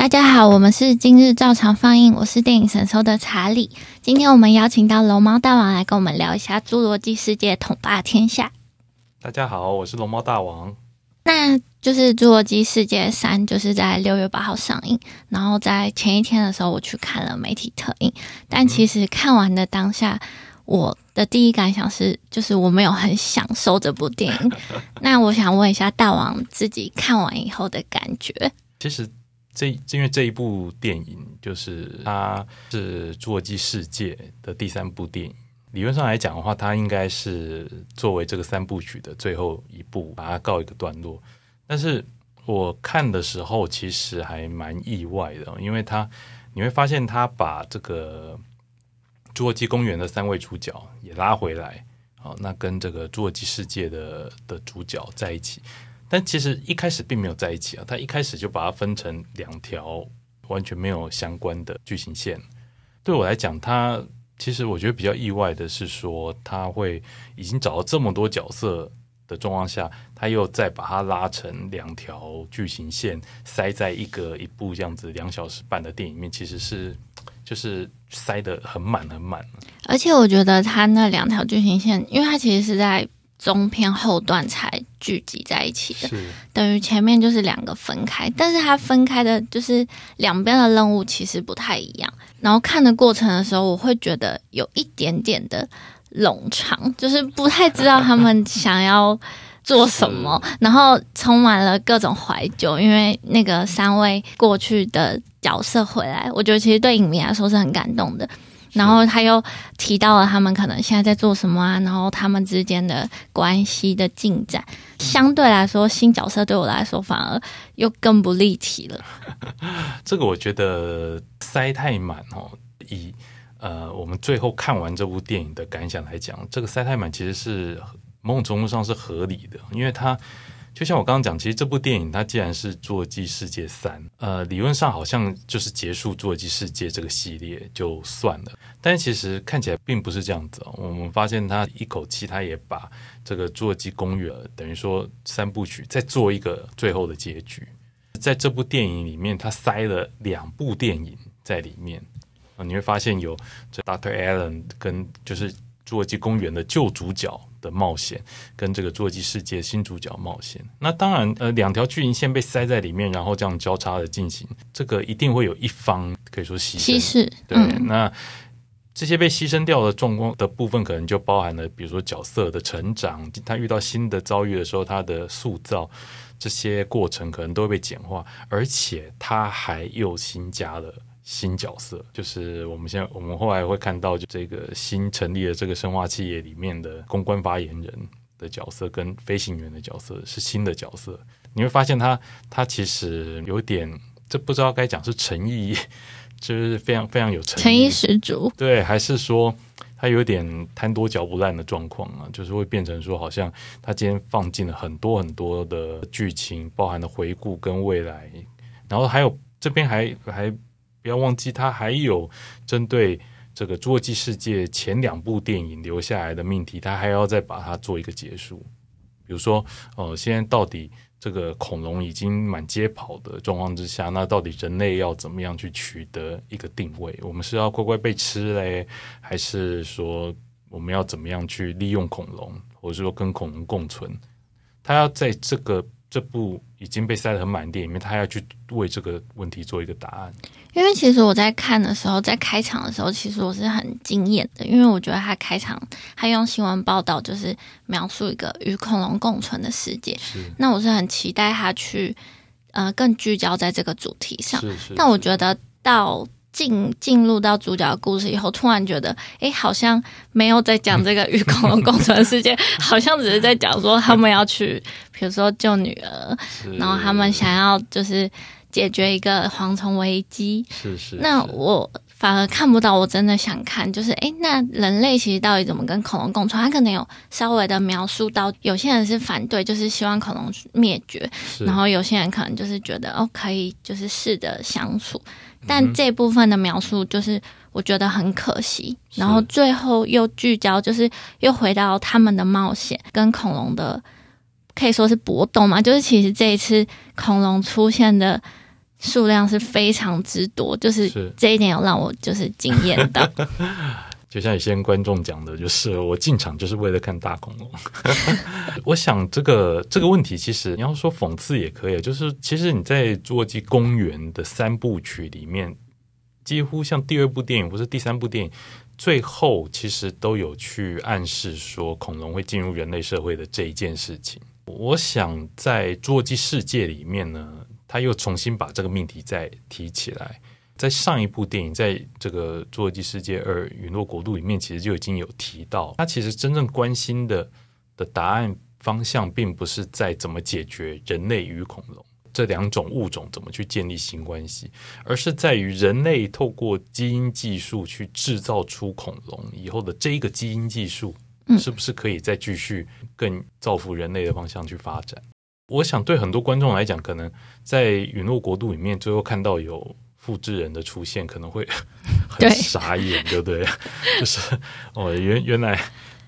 大家好，我们是今日照常放映，我是电影神兽的查理。今天我们邀请到龙猫大王来跟我们聊一下《侏罗纪世界》统霸天下。大家好，我是龙猫大王。那就是《侏罗纪世界三》，就是在六月八号上映。然后在前一天的时候，我去看了媒体特映。但其实看完的当下，我的第一感想是，就是我没有很享受这部电影。那我想问一下大王，自己看完以后的感觉？其实。这因为这一部电影就是它是《侏罗纪世界》的第三部电影，理论上来讲的话，它应该是作为这个三部曲的最后一部，把它告一个段落。但是我看的时候，其实还蛮意外的，因为它你会发现，它把这个《侏罗纪公园》的三位主角也拉回来，好，那跟这个《侏罗纪世界》的的主角在一起。但其实一开始并没有在一起啊，他一开始就把它分成两条完全没有相关的剧情线。对我来讲，他其实我觉得比较意外的是说，他会已经找到这么多角色的状况下，他又再把它拉成两条剧情线，塞在一个一部这样子两小时半的电影里面，其实是就是塞得很满很满。而且我觉得他那两条剧情线，因为他其实是在。中篇后段才聚集在一起的，等于前面就是两个分开，但是它分开的就是两边的任务其实不太一样。然后看的过程的时候，我会觉得有一点点的冗长，就是不太知道他们 想要做什么，然后充满了各种怀旧，因为那个三位过去的角色回来，我觉得其实对影迷来说是很感动的。然后他又提到了他们可能现在在做什么啊，然后他们之间的关系的进展，相对来说新角色对我来说反而又更不立体了。这个我觉得塞太满哦，以呃我们最后看完这部电影的感想来讲，这个塞太满其实是某种程度上是合理的，因为它。就像我刚刚讲，其实这部电影它既然是《侏罗纪世界三》，呃，理论上好像就是结束《侏罗纪世界》这个系列就算了，但其实看起来并不是这样子哦。我们发现他一口气，他也把这个《侏罗纪公园》等于说三部曲再做一个最后的结局，在这部电影里面，他塞了两部电影在里面啊，你会发现有这 Doctor Allen 跟就是《侏罗纪公园》的旧主角。的冒险跟这个《侏罗纪世界》新主角冒险，那当然，呃，两条剧情线被塞在里面，然后这样交叉的进行，这个一定会有一方可以说牺牲。牺牲，对，嗯、那这些被牺牲掉的状况的部分，可能就包含了，比如说角色的成长，他遇到新的遭遇的时候，他的塑造这些过程可能都会被简化，而且他还又新加了。新角色就是我们现在我们后来会看到，就这个新成立的这个生化企业里面的公关发言人的角色跟飞行员的角色是新的角色。你会发现他他其实有点，这不知道该讲是诚意，就是非常非常有诚意，诚意十足。对，还是说他有点贪多嚼不烂的状况啊？就是会变成说，好像他今天放进了很多很多的剧情，包含了回顾跟未来，然后还有这边还还。不要忘记，他还有针对这个《侏罗纪世界》前两部电影留下来的命题，他还要再把它做一个结束。比如说，呃，现在到底这个恐龙已经满街跑的状况之下，那到底人类要怎么样去取得一个定位？我们是要乖乖被吃嘞，还是说我们要怎么样去利用恐龙，或者说跟恐龙共存？他要在这个。这部已经被塞得很满的电影里面，他要去为这个问题做一个答案。因为其实我在看的时候，在开场的时候，其实我是很惊艳的，因为我觉得他开场，他用新闻报道就是描述一个与恐龙共存的世界。那我是很期待他去呃更聚焦在这个主题上。是是是，但我觉得到。进进入到主角的故事以后，突然觉得，哎，好像没有在讲这个与恐龙共存的世界，好像只是在讲说他们要去，比如说救女儿，然后他们想要就是解决一个蝗虫危机。是是。那我反而看不到，我真的想看，就是哎，那人类其实到底怎么跟恐龙共存？他可能有稍微的描述到，有些人是反对，就是希望恐龙灭绝，然后有些人可能就是觉得，哦，可以就是试着相处。但这部分的描述就是我觉得很可惜，嗯、然后最后又聚焦，就是又回到他们的冒险跟恐龙的可以说是搏斗嘛，就是其实这一次恐龙出现的数量是非常之多，就是这一点有让我就是惊艳到。就像有些观众讲的，就是我进场就是为了看大恐龙。我想这个这个问题，其实你要说讽刺也可以，就是其实你在《侏罗纪公园》的三部曲里面，几乎像第二部电影或是第三部电影，最后其实都有去暗示说恐龙会进入人类社会的这一件事情。我想在《侏罗纪世界》里面呢，他又重新把这个命题再提起来。在上一部电影，在这个《侏罗纪世界二：陨落国度》里面，其实就已经有提到，他其实真正关心的的答案方向，并不是在怎么解决人类与恐龙这两种物种怎么去建立新关系，而是在于人类透过基因技术去制造出恐龙以后的这一个基因技术，是不是可以再继续更造福人类的方向去发展？嗯、我想，对很多观众来讲，可能在陨落国度里面，最后看到有。复制人的出现可能会 很傻眼，对，对不对？就是哦，原原来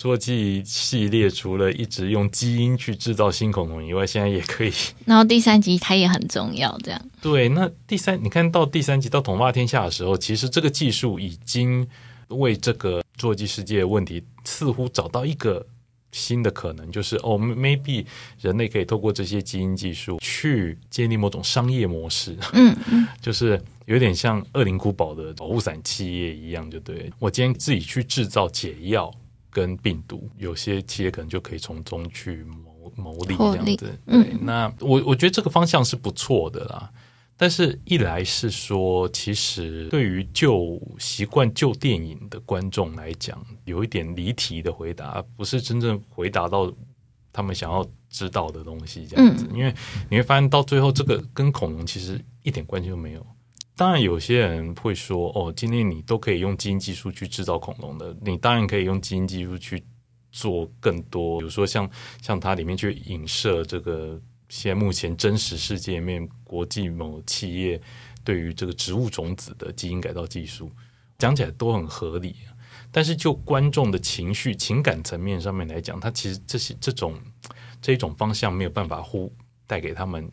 侏罗纪系列除了一直用基因去制造新恐龙以外，现在也可以。然后第三集它也很重要，这样。对，那第三，你看到第三集到统霸天下的时候，其实这个技术已经为这个侏罗纪世界的问题似乎找到一个。新的可能就是哦，maybe 人类可以透过这些基因技术去建立某种商业模式，嗯嗯，就是有点像恶灵古堡的保护伞企业一样，就对，我今天自己去制造解药跟病毒，有些企业可能就可以从中去谋牟利。这样子。嗯，对，那我我觉得这个方向是不错的啦。但是，一来是说，其实对于旧习惯旧电影的观众来讲，有一点离题的回答，不是真正回答到他们想要知道的东西，这样子。因为你会发现，到最后，这个跟恐龙其实一点关系都没有。当然，有些人会说：“哦，今天你都可以用基因技术去制造恐龙的，你当然可以用基因技术去做更多，比如说像像它里面去影射这个。”现在目前真实世界里面，国际某企业对于这个植物种子的基因改造技术，讲起来都很合理。但是就观众的情绪、情感层面上面来讲，它其实这些这种这一种方向没有办法呼带给他们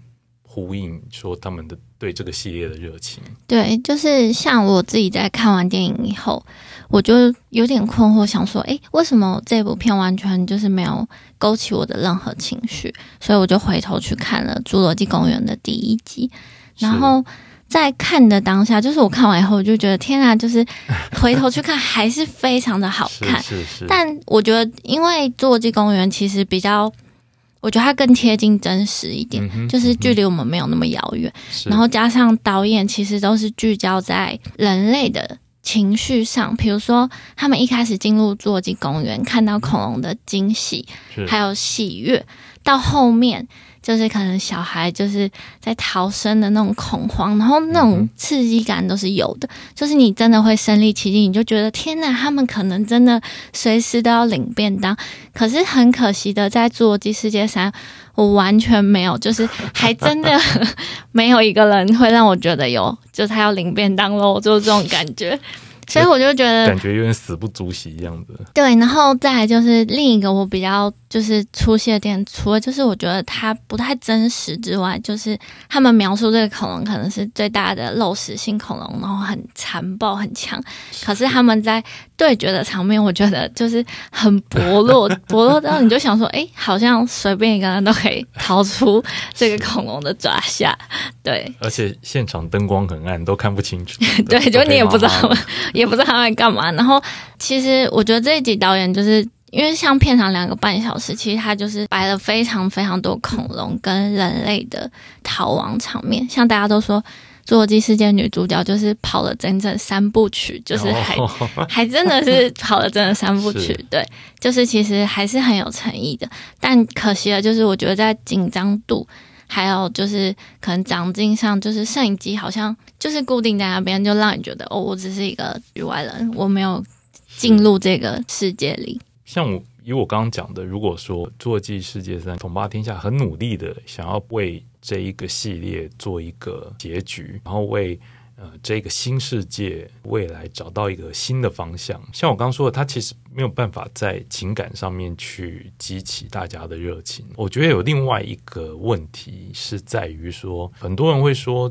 呼应，说他们的对这个系列的热情。对，就是像我自己在看完电影以后。我就有点困惑，想说，诶，为什么这部片完全就是没有勾起我的任何情绪？所以我就回头去看了《侏罗纪公园》的第一集，然后在看的当下，就是我看完以后，我就觉得天啊，就是回头去看还是非常的好看。是是是。但我觉得，因为《侏罗纪公园》其实比较，我觉得它更贴近真实一点，嗯、就是距离我们没有那么遥远。然后加上导演其实都是聚焦在人类的。情绪上，比如说他们一开始进入侏罗纪公园，看到恐龙的惊喜，还有喜悦，到后面就是可能小孩就是在逃生的那种恐慌，然后那种刺激感都是有的，嗯、就是你真的会身临其境，你就觉得天哪，他们可能真的随时都要领便当。可是很可惜的，在侏罗纪世界上，我完全没有，就是还真的 没有一个人会让我觉得有，就是他要领便当喽，就是这种感觉。所以我就觉得感觉有点死不足惜一样的。对，然后再来就是另一个我比较就是出戏的点，除了就是我觉得它不太真实之外，就是他们描述这个恐龙可能是最大的肉食性恐龙，然后很残暴很强。可是他们在对决的场面，我觉得就是很薄弱，薄弱到你就想说，哎，好像随便一个人都可以逃出这个恐龙的爪下。对，而且现场灯光很暗，都看不清楚。对，就你也不知道。也不知道他在干嘛。然后，其实我觉得这一集导演就是因为像片场两个半小时，其实他就是摆了非常非常多恐龙跟人类的逃亡场面。像大家都说，《侏罗纪世界》女主角就是跑了整整三部曲，就是还、哦、还真的是跑了整整三部曲。对，就是其实还是很有诚意的。但可惜的就是我觉得在紧张度。还有就是，可能长进上，就是摄影机好像就是固定在那边，就让你觉得哦，我只是一个局外人，我没有进入这个世界里。像我以我刚刚讲的，如果说《坐骑世界三：统霸天下》很努力的想要为这一个系列做一个结局，然后为。呃，这个新世界未来找到一个新的方向，像我刚刚说的，它其实没有办法在情感上面去激起大家的热情。我觉得有另外一个问题是在于说，很多人会说，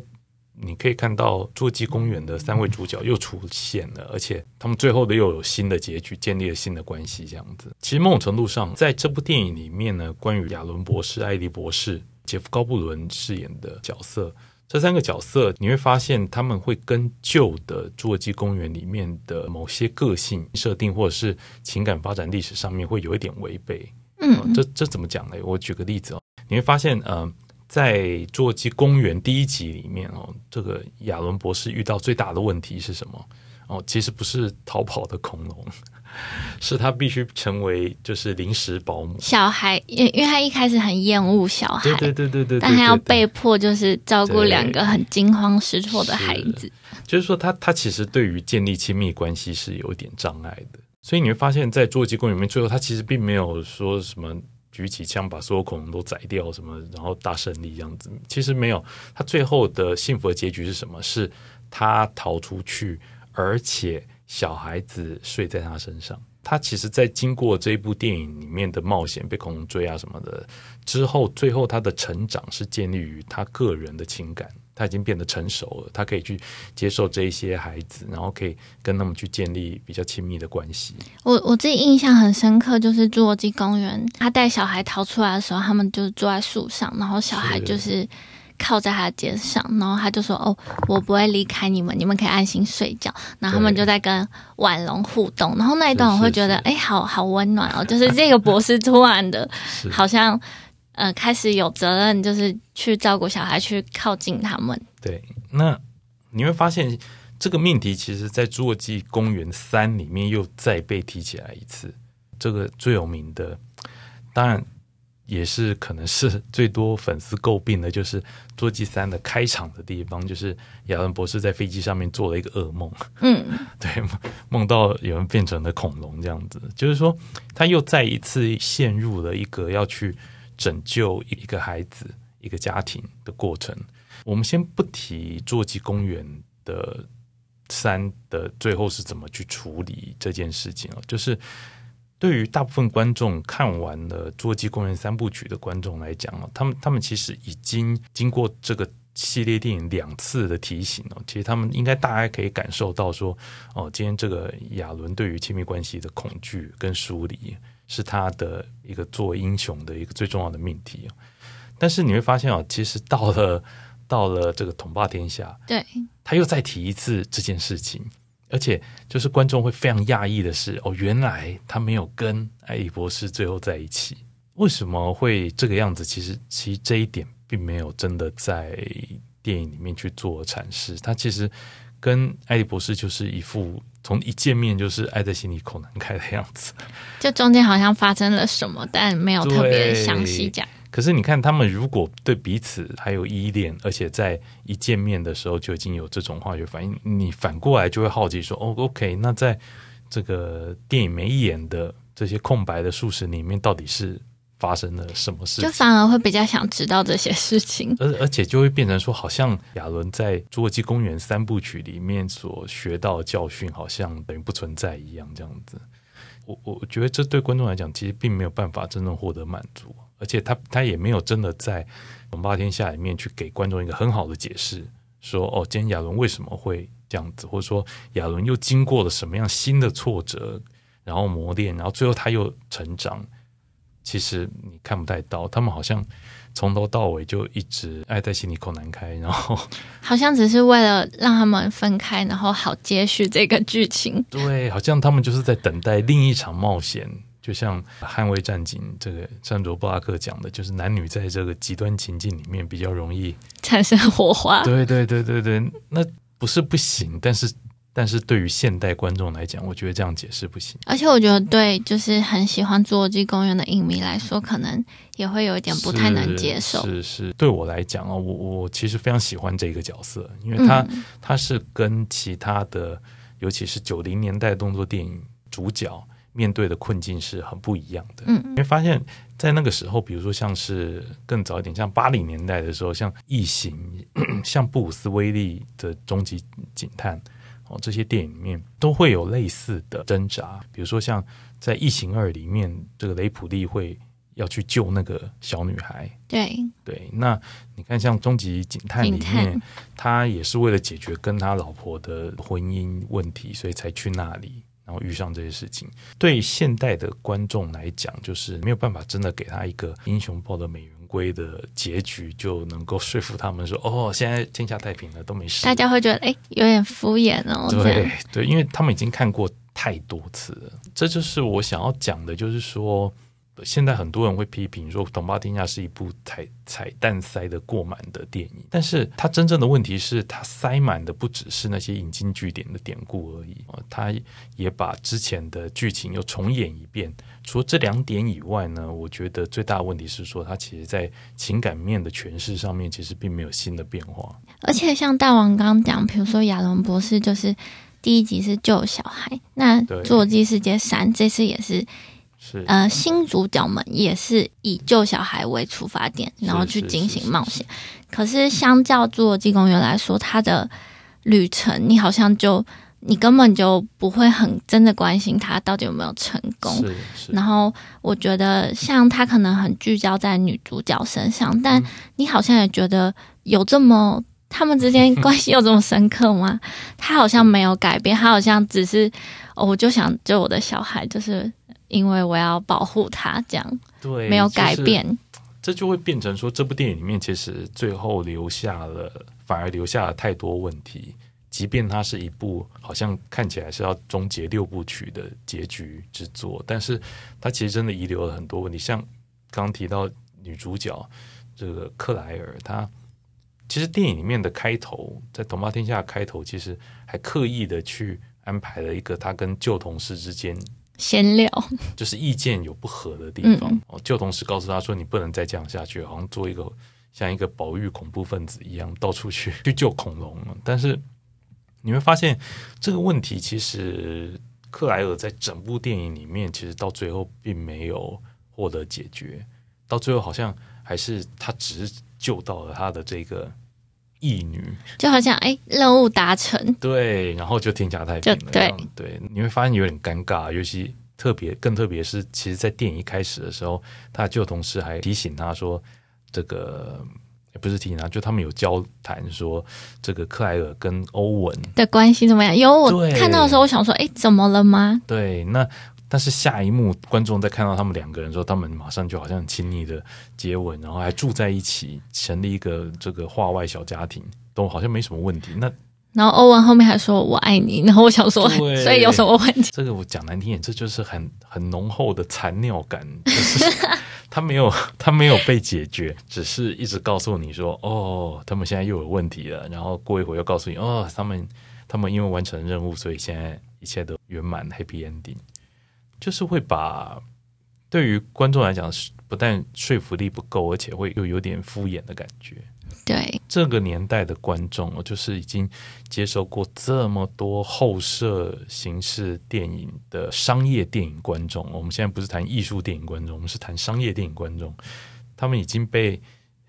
你可以看到《侏罗纪公园》的三位主角又出现了，而且他们最后的又有新的结局，建立了新的关系，这样子。其实某种程度上，在这部电影里面呢，关于亚伦博士、艾迪博士、杰夫·高布伦饰演的角色，这三个角色你会发现他们会跟旧的《侏罗纪公园》里面的某些个性设定或者是情感发展历史上面会有一点违背。嗯，这这怎么讲呢？我举个例子哦，你会发现，呃。在《侏罗纪公园》第一集里面哦，这个亚伦博士遇到最大的问题是什么？哦，其实不是逃跑的恐龙，是他必须成为就是临时保姆。小孩，因因为他一开始很厌恶小孩，对对对对对，但他要被迫就是照顾两个很惊慌失措的孩子。就是说他，他他其实对于建立亲密关系是有一点障碍的。所以你会发现在《侏罗纪公园》里面，最后他其实并没有说什么。举起枪把所有恐龙都宰掉，什么然后大胜利这样子，其实没有。他最后的幸福的结局是什么？是他逃出去，而且小孩子睡在他身上。他其实，在经过这一部电影里面的冒险，被恐龙追啊什么的之后，最后他的成长是建立于他个人的情感。他已经变得成熟了，他可以去接受这一些孩子，然后可以跟他们去建立比较亲密的关系。我我自己印象很深刻，就是侏罗纪公园，他带小孩逃出来的时候，他们就坐在树上，然后小孩就是靠在他的肩上，然后他就说：“哦，我不会离开你们，你们可以安心睡觉。”然后他们就在跟婉龙互动，然后那一段我会觉得，哎，好好温暖哦，就是这个博士突然的，好像。呃，开始有责任，就是去照顾小孩，去靠近他们。对，那你会发现这个命题，其实，在《侏罗纪公园三》里面又再被提起来一次。这个最有名的，当然也是可能是 最多粉丝诟病的，就是《侏罗纪三》的开场的地方，就是亚伦博士在飞机上面做了一个噩梦。嗯，对，梦到有人变成了恐龙这样子，就是说他又再一次陷入了一个要去。拯救一个孩子、一个家庭的过程，我们先不提《侏罗纪公园》的三的最后是怎么去处理这件事情啊。就是对于大部分观众看完了《侏罗纪公园》三部曲的观众来讲啊，他们他们其实已经经过这个系列电影两次的提醒哦，其实他们应该大概可以感受到说，哦，今天这个亚伦对于亲密关系的恐惧跟疏离。是他的一个做英雄的一个最重要的命题，但是你会发现啊，其实到了 到了这个统霸天下，对，他又再提一次这件事情，而且就是观众会非常讶异的是，哦，原来他没有跟艾利博士最后在一起，为什么会这个样子？其实其实这一点并没有真的在电影里面去做阐释，他其实。跟艾迪博士就是一副从一见面就是爱在心里口难开的样子，就中间好像发生了什么，但没有特别详细讲。可是你看，他们如果对彼此还有依恋，而且在一见面的时候就已经有这种化学反应，你反过来就会好奇说：“哦，OK，那在这个电影没演的这些空白的数十里面，到底是？”发生了什么事？就反而会比较想知道这些事情，而而且就会变成说，好像亚伦在《侏罗纪公园》三部曲里面所学到的教训，好像等于不存在一样，这样子。我我觉得这对观众来讲，其实并没有办法真正获得满足，而且他他也没有真的在《龙霸天下》里面去给观众一个很好的解释，说哦，今天亚伦为什么会这样子，或者说亚伦又经过了什么样新的挫折，然后磨练，然后最后他又成长。其实你看不太到，他们好像从头到尾就一直爱在心里口难开，然后 好像只是为了让他们分开，然后好接续这个剧情。对，好像他们就是在等待另一场冒险，就像《捍卫战警》这个山卓布拉克讲的，就是男女在这个极端情境里面比较容易产生火花。对对对对对，那不是不行，但是。但是对于现代观众来讲，我觉得这样解释不行。而且我觉得，对就是很喜欢《侏罗纪公园》的影迷来说，可能也会有一点不太能接受。是是，是，对我来讲啊，我我其实非常喜欢这个角色，因为他、嗯、他是跟其他的，尤其是九零年代动作电影主角面对的困境是很不一样的。嗯，因为发现，在那个时候，比如说像是更早一点，像八零年代的时候，像《异形》，像布鲁斯威利的《终极警探》。哦，这些电影里面都会有类似的挣扎，比如说像在《异形二》里面，这个雷普利会要去救那个小女孩。对对，那你看，像《终极警探》里面，他也是为了解决跟他老婆的婚姻问题，所以才去那里，然后遇上这些事情。对现代的观众来讲，就是没有办法真的给他一个英雄报的美人归的结局，就能够说服他们说：“哦，现在天下太平了，都没事。”大家会觉得哎，有点敷衍哦。对对，因为他们已经看过太多次了。这就是我想要讲的，就是说。现在很多人会批评说，《统霸天下》是一部彩彩蛋塞的过满的电影，但是它真正的问题是，它塞满的不只是那些引经据典的典故而已，它也把之前的剧情又重演一遍。除了这两点以外呢，我觉得最大的问题是说，它其实在情感面的诠释上面，其实并没有新的变化。而且像大王刚刚讲，比如说亚龙博士，就是第一集是救小孩，那《侏罗纪世界三》这次也是。是呃，新主角们也是以救小孩为出发点，然后去进行冒险。可是，相较《侏罗纪公园》来说，它的旅程你好像就你根本就不会很真的关心他到底有没有成功。然后，我觉得像他可能很聚焦在女主角身上，但你好像也觉得有这么他们之间关系有这么深刻吗？他好像没有改变，他好像只是哦，我就想救我的小孩，就是。因为我要保护他，这样对没有改变，就是，这就会变成说，这部电影里面其实最后留下了，反而留下了太多问题。即便它是一部好像看起来是要终结六部曲的结局之作，但是它其实真的遗留了很多问题。像刚刚提到女主角这个克莱尔，她其实电影里面的开头，在《童话天下》开头，其实还刻意的去安排了一个她跟旧同事之间。闲聊就是意见有不合的地方。哦、嗯，旧同事告诉她说：“你不能再这样下去，好像做一个像一个保育恐怖分子一样，到处去 去救恐龙。”但是你会发现这个问题，其实克莱尔在整部电影里面，其实到最后并没有获得解决。到最后，好像还是他只是救到了他的这个义女，就好像哎，任务达成，对，然后就天下太平了。对对，你会发现有点尴尬，尤其特别更特别是，其实，在电影一开始的时候，他的旧同事还提醒他说，这个也不是提醒他，就他们有交谈说，这个克莱尔跟欧文的关系怎么样？因为我看到的时候，我想说，哎，怎么了吗？对，那。但是下一幕，观众在看到他们两个人的时候，他们马上就好像很亲密的接吻，然后还住在一起，成立一个这个画外小家庭，都好像没什么问题。那然后欧文后面还说我爱你，然后我想说，所以有什么问题？这个我讲难听点，这就是很很浓厚的残尿感，就 是 他没有 他没有被解决，只是一直告诉你说，哦，他们现在又有问题了，然后过一会儿又告诉你，哦，他们他们因为完成任务，所以现在一切都圆满，happy ending。就是会把对于观众来讲，不但说服力不够，而且会又有点敷衍的感觉。对这个年代的观众，就是已经接受过这么多后设形式电影的商业电影观众。我们现在不是谈艺术电影观众，我们是谈商业电影观众。他们已经被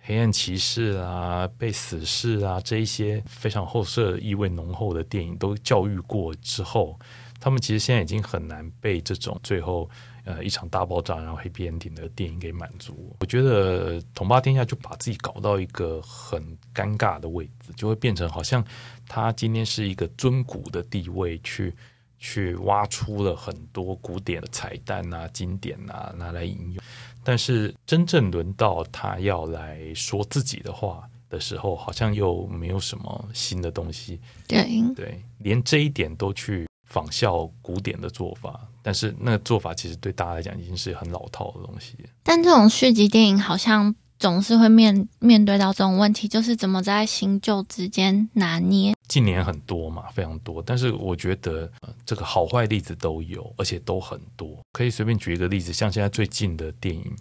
黑暗骑士啊、被死侍啊这一些非常后设意味浓厚的电影都教育过之后。他们其实现在已经很难被这种最后呃一场大爆炸然后 happy ending 的电影给满足。我觉得《统霸天下》就把自己搞到一个很尴尬的位置，就会变成好像他今天是一个尊古的地位，去去挖出了很多古典的彩蛋啊、经典啊拿来引用。但是真正轮到他要来说自己的话的时候，好像又没有什么新的东西。对对，连这一点都去。仿效古典的做法，但是那个做法其实对大家来讲已经是很老套的东西。但这种续集电影好像总是会面面对到这种问题，就是怎么在新旧之间拿捏。近年很多嘛，非常多。但是我觉得、呃、这个好坏例子都有，而且都很多。可以随便举一个例子，像现在最近的电影。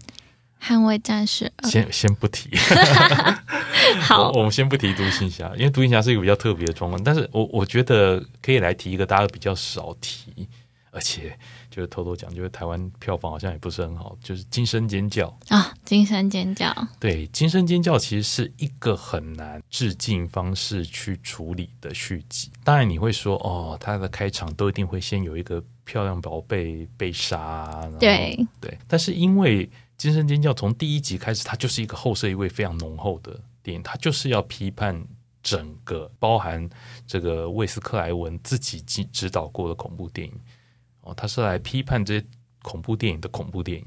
捍卫战士，先先不提。好我，我们先不提独行侠，因为独行侠是一个比较特别的状况。但是我我觉得可以来提一个大家比较少提，而且就是偷偷讲，就是台湾票房好像也不是很好，就是《惊声尖叫》啊，《惊声尖叫》对，《惊声尖叫》其实是一个很难致敬方式去处理的续集。当然你会说，哦，它的开场都一定会先有一个漂亮宝贝被杀，对对，但是因为惊声尖叫从第一集开始，它就是一个后设意味非常浓厚的电影，它就是要批判整个包含这个卫斯克莱文自己指指导过的恐怖电影哦，他是来批判这些恐怖电影的恐怖电影，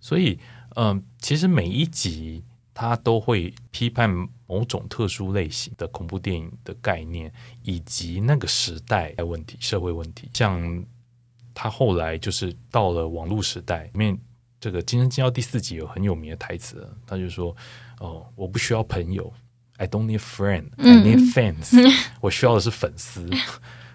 所以嗯、其实每一集他都会批判某种特殊类型的恐怖电影的概念，以及那个时代的问题、社会问题，像他后来就是到了网络时代里面。这个《惊声尖叫》第四集有很有名的台词，他就说：“哦，我不需要朋友，I don't need friend, I need fans。嗯、我需要的是粉丝。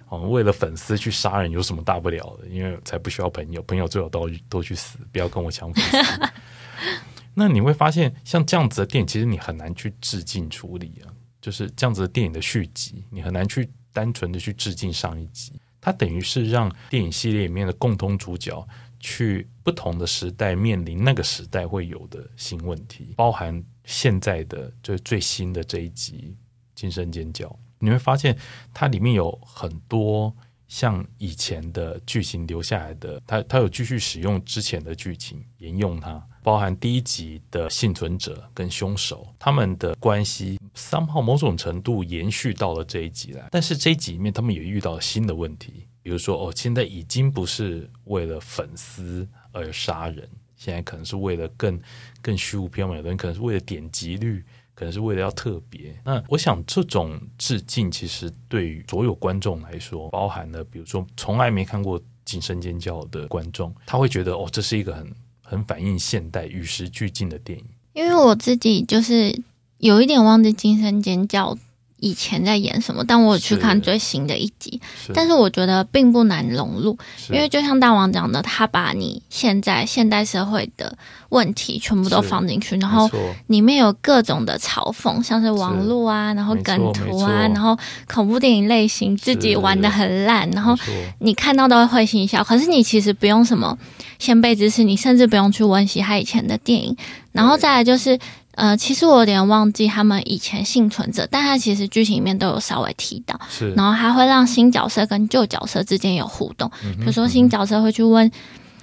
哦，为了粉丝去杀人有什么大不了的？因为才不需要朋友，朋友最好都都去死，不要跟我抢粉丝。那你会发现，像这样子的电影，其实你很难去致敬处理啊。就是这样子的电影的续集，你很难去单纯的去致敬上一集。它等于是让电影系列里面的共同主角。”去不同的时代面临那个时代会有的新问题，包含现在的就是最新的这一集《惊声尖叫》，你会发现它里面有很多像以前的剧情留下来的，它它有继续使用之前的剧情沿用它，包含第一集的幸存者跟凶手他们的关系，somehow 某种程度延续到了这一集来，但是这一集里面他们也遇到了新的问题。比如说，哦，现在已经不是为了粉丝而杀人，现在可能是为了更更虚无缥缈的人，可能是为了点击率，可能是为了要特别。那我想，这种致敬其实对于所有观众来说，包含了比如说从来没看过《惊声尖叫》的观众，他会觉得哦，这是一个很很反映现代、与时俱进的电影。因为我自己就是有一点忘记《惊声尖叫》。以前在演什么？但我有去看最新的一集，是。但是我觉得并不难融入，因为就像大王讲的，他把你现在现代社会的问题全部都放进去，然后里面有各种的嘲讽，像是网络啊，然后梗图啊，然后恐怖电影类型自己玩的很烂，然后你看到都会会心一笑。可是你其实不用什么先辈知识，你甚至不用去温习他以前的电影，然后再来就是。呃，其实我有点忘记他们以前幸存者，但他其实剧情里面都有稍微提到，是，然后还会让新角色跟旧角色之间有互动，嗯、比如说新角色会去问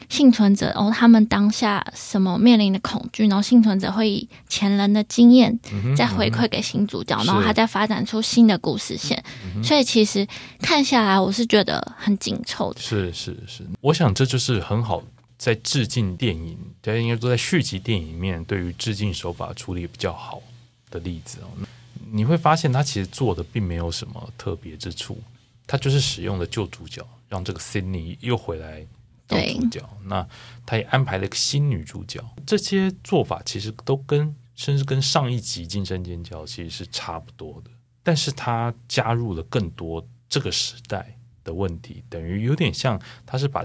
幸存者，哦，他们当下什么面临的恐惧，然后幸存者会以前人的经验再回馈给新主角，嗯、然后他再发展出新的故事线，嗯所以其实看下来我是觉得很紧凑的，是是是，我想这就是很好。在致敬电影，大家应该都在续集电影里面，对于致敬手法处理比较好的例子哦。你会发现，他其实做的并没有什么特别之处，他就是使用了旧主角，让这个 Sydney 又回来当主角。那他也安排了一个新女主角，这些做法其实都跟甚至跟上一集《惊声尖叫》其实是差不多的，但是他加入了更多这个时代的问题，等于有点像他是把。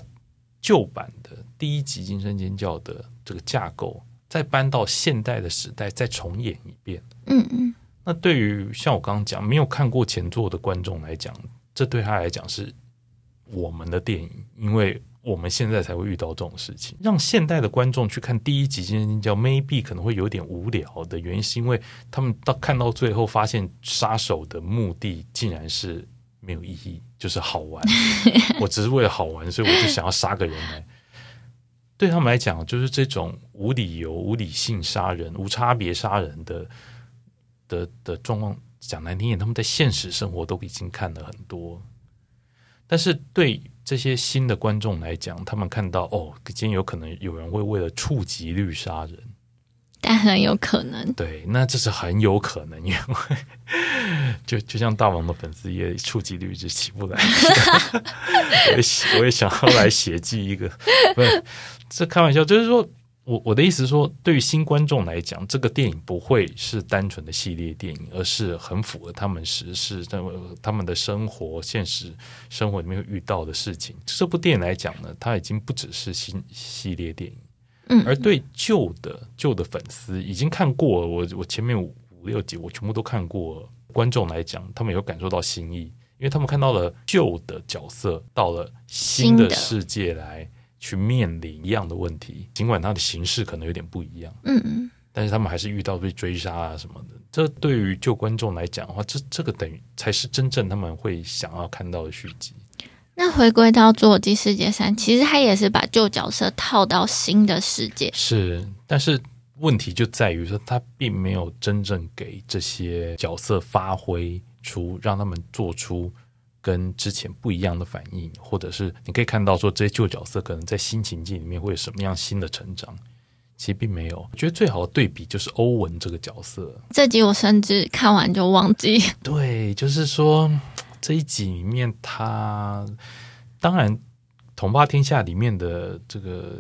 旧版的第一集《惊声尖叫》的这个架构，再搬到现代的时代，再重演一遍。嗯嗯。那对于像我刚刚讲没有看过前作的观众来讲，这对他来讲是我们的电影，因为我们现在才会遇到这种事情。让现代的观众去看第一集《惊声尖叫》，maybe 可能会有点无聊的原因，是因为他们到看到最后，发现杀手的目的竟然是。没有意义，就是好玩。我只是为了好玩，所以我就想要杀个人来。对他们来讲，就是这种无理由、无理性杀人、无差别杀人的的的状况，讲难听点，他们在现实生活都已经看了很多。但是对这些新的观众来讲，他们看到哦，今天有可能有人会为了触及率杀人。但很有可能，对，那这是很有可能，因为 就就像大王的粉丝也触及率一直起不来，我也我也想要来写记一个，不是这开玩笑，就是说我我的意思是说，对于新观众来讲，这个电影不会是单纯的系列电影，而是很符合他们时事、他们他们的生活、现实生活里面遇到的事情。这部电影来讲呢，它已经不只是新系列电影。而对旧的旧的粉丝已经看过了，我我前面五五六集我全部都看过了。观众来讲，他们有感受到新意，因为他们看到了旧的角色到了新的世界来去面临一样的问题，尽管他的形式可能有点不一样，嗯嗯，但是他们还是遇到被追杀啊什么的。这对于旧观众来讲的话，这这个等于才是真正他们会想要看到的续集。那回归到《侏罗纪世界三》，其实他也是把旧角色套到新的世界。是，但是问题就在于说，他并没有真正给这些角色发挥出，让他们做出跟之前不一样的反应，或者是你可以看到说，这些旧角色可能在新情境里面会有什么样新的成长。其实并没有。我觉得最好的对比就是欧文这个角色。这集我甚至看完就忘记。对，就是说。这一集里面，他当然《统霸天下》里面的这个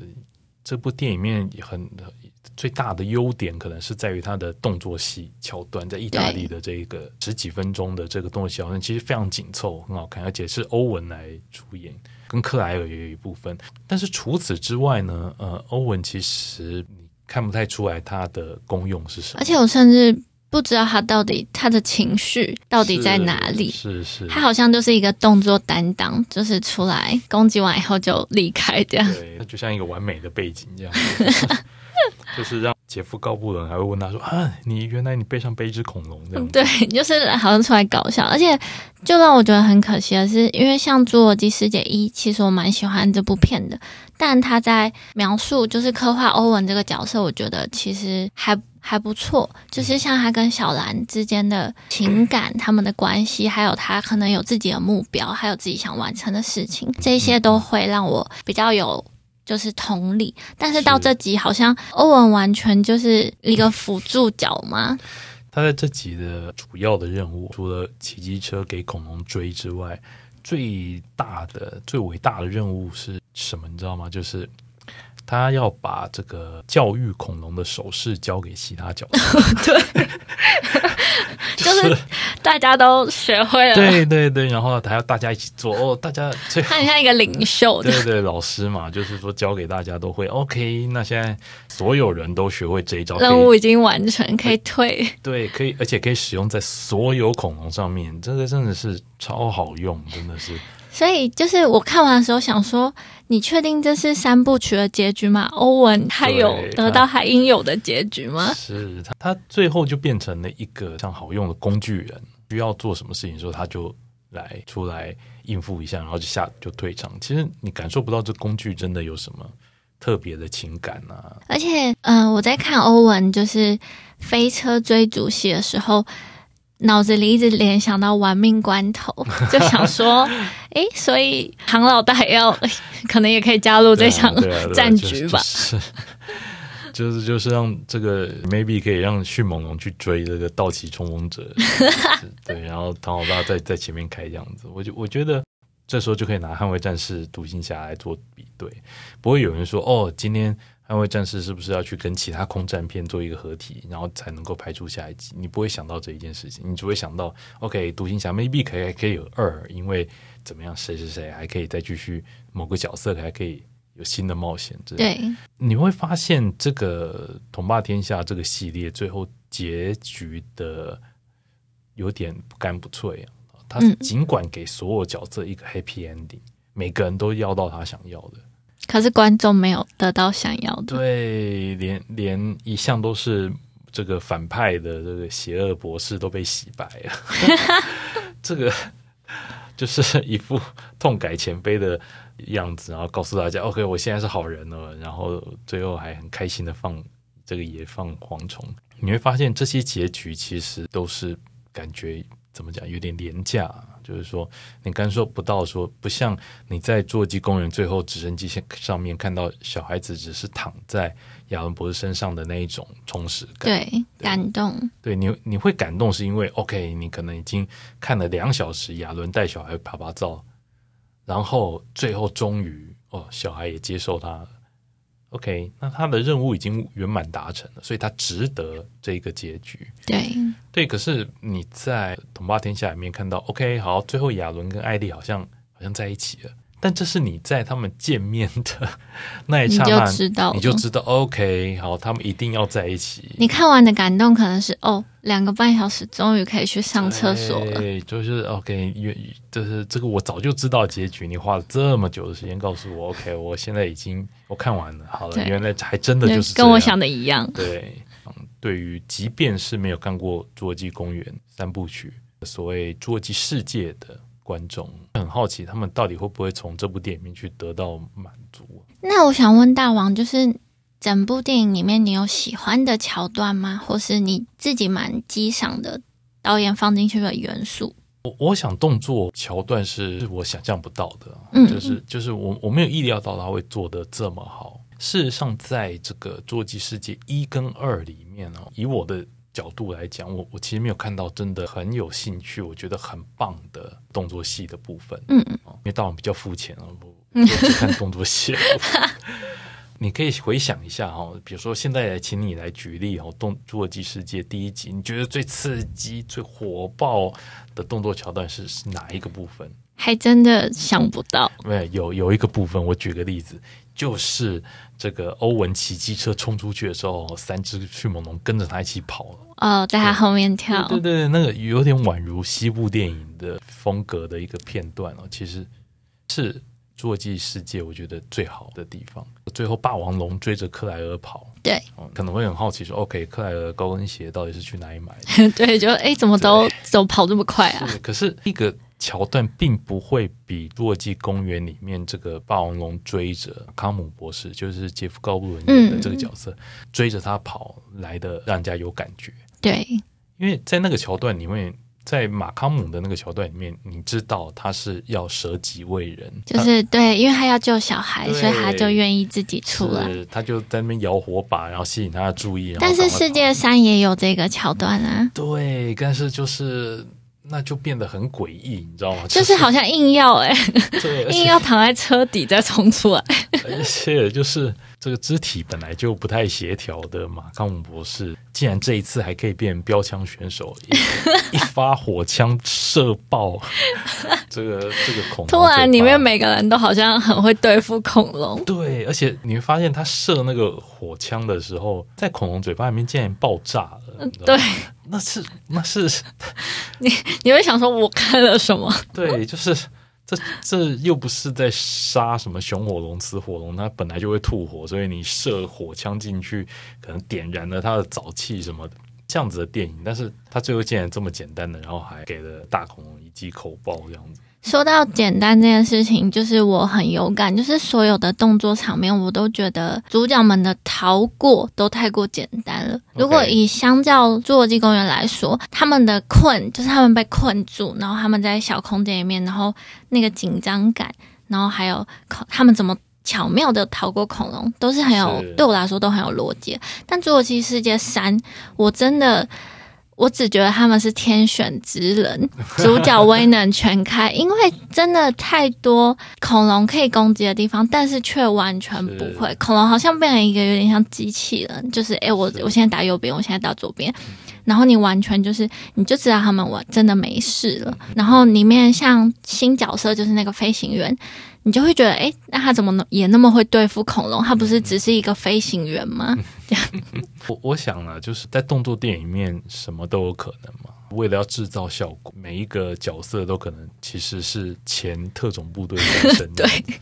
这部电影里面很最大的优点，可能是在于它的动作戏桥段，在意大利的这个十几分钟的这个动作戏桥段，其实非常紧凑，很好看，而且是欧文来主演，跟克莱尔也有一部分。但是除此之外呢，呃，欧文其实你看不太出来他的功用是什么，而且我甚至。不知道他到底他的情绪到底在哪里？是是，是，他好像就是一个动作担当，就是出来攻击完以后就离开这样。对，他就像一个完美的背景这样，就是让姐夫高布伦还会问他说：“啊，你原来你背上背一只恐龙这样。”对，就是好像出来搞笑，而且就让我觉得很可惜的是，因为像《侏罗纪世界一》，其实我蛮喜欢这部片的，但他在描述就是刻画欧文这个角色，我觉得其实还。还不错，就是像他跟小兰之间的情感，他们的关系，还有他可能有自己的目标，还有自己想完成的事情，这些都会让我比较有就是同理。但是到这集，好像欧文完全就是一个辅助角嘛。他在这集的主要的任务，除了骑机车给恐龙追之外，最大的、最伟大的任务是什么？你知道吗？就是。他要把这个教育恐龙的手势交给其他角色，对，就是大家都学会了，对对对，然后还要大家一起做哦，大家最他很像一个领袖，对对，老师嘛，就是说教给大家都会 OK。那现在所有人都学会这一招，任务已经完成，可以退，对，可以，而且可以使用在所有恐龙上面，这个真的是超好用，真的是。所以就是我看完的时候想说，你确定这是三部曲的结局吗？欧文他有得到他应有的结局吗？是他，他最后就变成了一个像好用的工具人，需要做什么事情的时候，他就来出来应付一下，然后就下就退场。其实你感受不到这工具真的有什么特别的情感啊。而且，嗯、呃，我在看欧文就是飞车追逐戏的时候。脑子里一直联想到玩命关头，就想说，哎，所以唐老大要 可能也可以加入这场战局吧？就是就是让这个 maybe 可以让迅猛龙去追这个道奇冲锋者，对，然后唐老大在在前面开这样子，我就我觉得这时候就可以拿捍卫战士、独行侠来做比对，不会有人说哦，今天。捍卫战士是不是要去跟其他空战片做一个合体，然后才能够拍出下一集？你不会想到这一件事情，你只会想到，OK，独行侠 maybe 可以还可以有二，因为怎么样，谁谁谁还可以再继续某个角色还可以有新的冒险。对，你会发现这个统霸天下这个系列最后结局的有点不干不脆啊。他尽管给所有角色一个 happy ending，每个人都要到他想要的。可是观众没有得到想要的，对，连连一向都是这个反派的这个邪恶博士都被洗白了，这个就是一副痛改前非的样子，然后告诉大家：“OK，我现在是好人了。”然后最后还很开心的放这个野放蝗虫。你会发现这些结局其实都是感觉怎么讲，有点廉价。就是说，你感受不到说，不像你在《侏罗纪公园》最后直升机上面看到小孩子只是躺在亚伦博士身上的那一种充实感，对，对感动。对你，你会感动是因为，OK，你可能已经看了两小时亚伦带小孩爬爬照，然后最后终于，哦，小孩也接受他了。OK，那他的任务已经圆满达成了，所以他值得这个结局。对对，可是你在《统霸天下》里面看到，OK，好，最后亚伦跟艾丽好像好像在一起了。但这是你在他们见面的那一刹那，你就知道，你就知道，OK，好，他们一定要在一起。你看完的感动可能是哦，两个半小时终于可以去上厕所了。对，就是 OK，就是这个我早就知道结局，你花了这么久的时间告诉我，OK，我现在已经我看完了，好了，原来还真的就是跟我想的一样。对，对于即便是没有看过《侏罗纪公园》三部曲，所谓《侏罗纪世界》的。观众，很好奇他们到底会不会从这部电影里面去得到满足。那我想问大王，就是整部电影里面你有喜欢的桥段吗？或是你自己蛮欣赏的导演放进去的元素？我我想动作桥段是我想象不到的，嗯，就是就是我我没有意料到他会做的这么好。事实上，在这个《侏罗纪世界》一跟二里面哦，以我的角度来讲，我我其实没有看到真的很有兴趣，我觉得很棒的动作戏的部分，嗯，因为大王比较肤浅啊，我 只看动作戏。你可以回想一下哈，比如说现在来请你来举例哦，《动侏罗纪世界》第一集，你觉得最刺激、最火爆的动作桥段是是哪一个部分？还真的想不到。对，有有一个部分，我举个例子，就是这个欧文骑机车冲出去的时候，三只迅猛龙跟着他一起跑了。哦，在他后面跳。对对对，那个有点宛如西部电影的风格的一个片段哦，其实是。侏罗纪世界，我觉得最好的地方，最后霸王龙追着克莱尔跑，对，可能会很好奇说，OK，克莱尔高跟鞋到底是去哪里买的？对，就哎，怎么都怎么跑这么快啊？可是一个桥段并不会比《侏罗纪公园》里面这个霸王龙追着康姆博士，就是杰夫高布伦演的这个角色、嗯、追着他跑来的，让人家有感觉。对，因为在那个桥段里面。在马康姆的那个桥段里面，你知道他是要舍己为人，就是对，因为他要救小孩，所以他就愿意自己出来。他就在那边摇火把，然后吸引他的注意。但是世界上也有这个桥段啊。对，但是就是那就变得很诡异，你知道吗？就是、就是好像硬要哎、欸，硬要躺在车底再冲出来，而且就是。这个肢体本来就不太协调的马康姆博士，竟然这一次还可以变标枪选手，一, 一发火枪射爆这个这个恐龙。突然，里面每个人都好像很会对付恐龙。对，而且你会发现他射那个火枪的时候，在恐龙嘴巴里面竟然爆炸了。对，那是那是 你你会想说，我看了什么？对，就是。这这又不是在杀什么熊火龙、雌火龙，它本来就会吐火，所以你射火枪进去，可能点燃了它的沼气什么的，这样子的电影。但是它最后竟然这么简单的，然后还给了大恐龙一记口爆这样子。说到简单这件事情，就是我很有感，就是所有的动作场面，我都觉得主角们的逃过都太过简单了。如果以相较《侏罗纪公园》来说，他们的困就是他们被困住，然后他们在小空间里面，然后那个紧张感，然后还有他们怎么巧妙的逃过恐龙，都是很有，对我来说都很有逻辑。但《侏罗纪世界三》，我真的。我只觉得他们是天选之人，主角威能全开，因为真的太多恐龙可以攻击的地方，但是却完全不会。恐龙好像变成一个有点像机器人，就是诶、欸，我我现在打右边，我现在打左边，然后你完全就是你就知道他们我真的没事了。然后里面像新角色就是那个飞行员。你就会觉得，哎，那他怎么能也那么会对付恐龙？他不是只是一个飞行员吗？这样，我我想啊，就是在动作电影里面，什么都有可能嘛。为了要制造效果，每一个角色都可能其实是前特种部队出身的。对。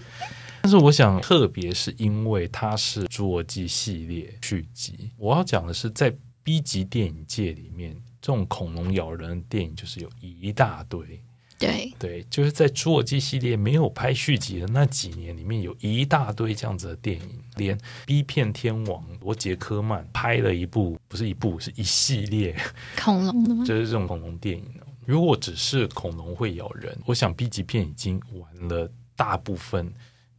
但是我想，特别是因为它是《侏罗纪》系列续集，我要讲的是，在 B 级电影界里面，这种恐龙咬人的电影就是有一大堆。对对，就是在《侏罗纪》系列没有拍续集的那几年里面，有一大堆这样子的电影，连 B 片天王罗杰科曼拍了一部，不是一部，是一系列 恐龙的吗？就是这种恐龙电影。如果只是恐龙会咬人，我想 B 级片已经完了，大部分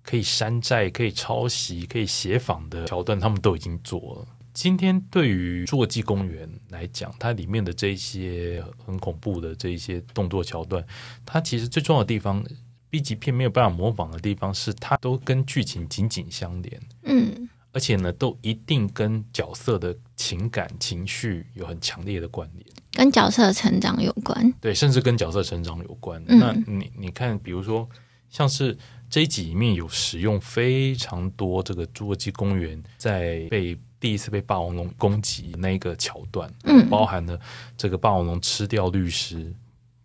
可以山寨、可以抄袭、可以写仿的桥段，他们都已经做了。今天对于《侏罗纪公园》来讲，它里面的这些很恐怖的这一些动作桥段，它其实最重要的地方，B 级片没有办法模仿的地方，是它都跟剧情紧紧相连，嗯，而且呢，都一定跟角色的情感情绪有很强烈的关联，跟角色的成长有关，对，甚至跟角色成长有关。嗯，那你你看，比如说像是这一集里面有使用非常多这个《侏罗纪公园》在被。第一次被霸王龙攻击那个桥段，嗯，包含了这个霸王龙吃掉律师，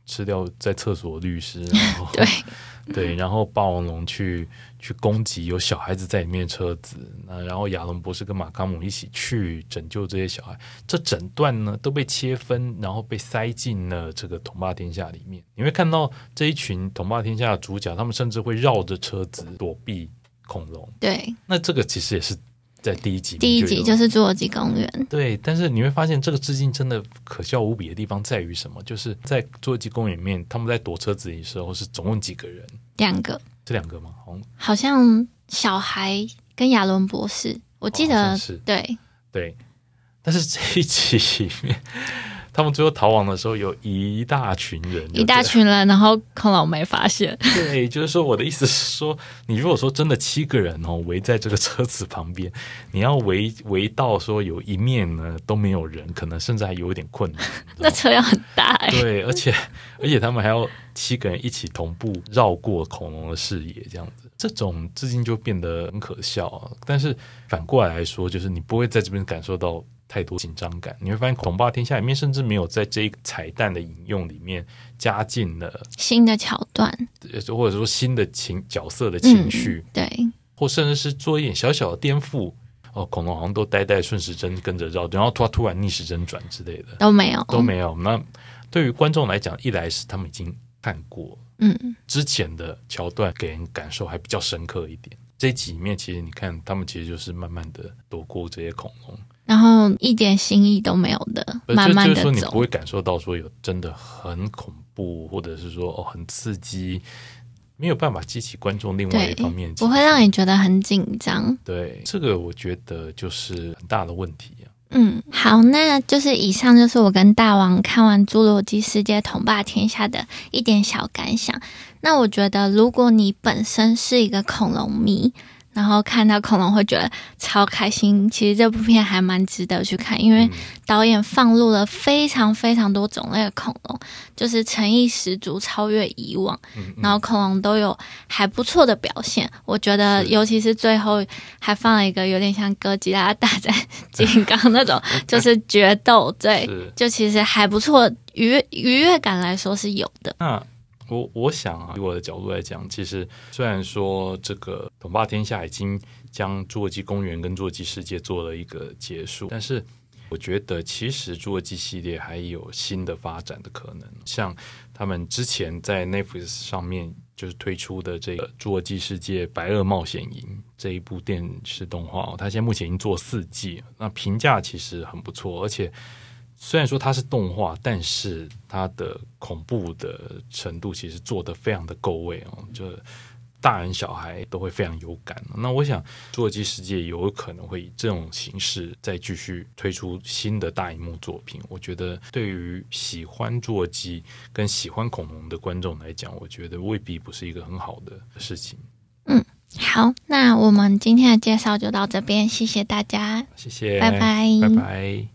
吃掉在厕所的律师，然后 对 对，然后霸王龙去去攻击有小孩子在里面的车子，那然后亚龙博士跟马卡姆一起去拯救这些小孩，这整段呢都被切分，然后被塞进了这个统霸天下里面。你会看到这一群统霸天下的主角，他们甚至会绕着车子躲避恐龙。对，那这个其实也是。在第一集，第一集就是侏罗纪公园。对，但是你会发现这个致敬真的可笑无比的地方在于什么？就是在侏罗纪公园里面，他们在躲车子的时候是总共几个人？两个，这两个吗？好像小孩跟亚伦博士，我记得、哦、是对对，但是这一集里面。他们最后逃亡的时候，有一大群人，一大群人，然后恐龙没发现。对，就是说，我的意思是说，你如果说真的七个人哦围在这个车子旁边，你要围围到说有一面呢都没有人，可能甚至还有一点困难。那车辆很大哎。对，而且而且他们还要七个人一起同步绕过恐龙的视野，这样子，这种至今就变得很可笑啊。但是反过来来说，就是你不会在这边感受到。太多紧张感，你会发现《恐霸天下》里面甚至没有在这一个彩蛋的引用里面加进了新的桥段，或者说新的情角色的情绪，嗯，对，或甚至是做一点小小的颠覆。哦，恐龙好像都呆呆顺时针跟着绕，然后突突然逆时针转之类的都没有，都没有。那对于观众来讲，一来是他们已经看过，嗯，之前的桥段给人感受还比较深刻一点。这一集里面，其实你看他们其实就是慢慢的躲过这些恐龙。然后一点新意都没有的，慢慢的走。就是说你不会感受到说有真的很恐怖，或者是说哦很刺激，没有办法激起观众另外一方面，不会让你觉得很紧张。对，这个我觉得就是很大的问题啊。嗯，好，那就是以上就是我跟大王看完《侏罗纪世界统霸天下》的一点小感想。那我觉得，如果你本身是一个恐龙迷，然后看到恐龙会觉得超开心，其实这部片还蛮值得去看，因为导演放入了非常非常多种类的恐龙，就是诚意十足，超越以往。然后恐龙都有还不错的表现，我觉得尤其是最后还放了一个有点像哥吉拉大战金刚那种，就是决斗，对，就其实还不错，愉愉悦感来说是有的。我我想啊，以我的角度来讲，其实虽然说这个统霸天下已经将侏罗纪公园跟侏罗纪世界做了一个结束，但是我觉得其实侏罗纪系列还有新的发展的可能。像他们之前在 Netflix 上面就是推出的这个《侏罗纪世界：白垩冒险营》这一部电视动画，它现在目前已经做四季，那评价其实很不错，而且。虽然说它是动画，但是它的恐怖的程度其实做的非常的够位哦，就大人小孩都会非常有感。那我想，侏罗纪世界有可能会以这种形式再继续推出新的大荧幕作品。我觉得对于喜欢侏罗纪跟喜欢恐龙的观众来讲，我觉得未必不是一个很好的事情。嗯，好，那我们今天的介绍就到这边，谢谢大家，谢谢，拜拜，拜拜。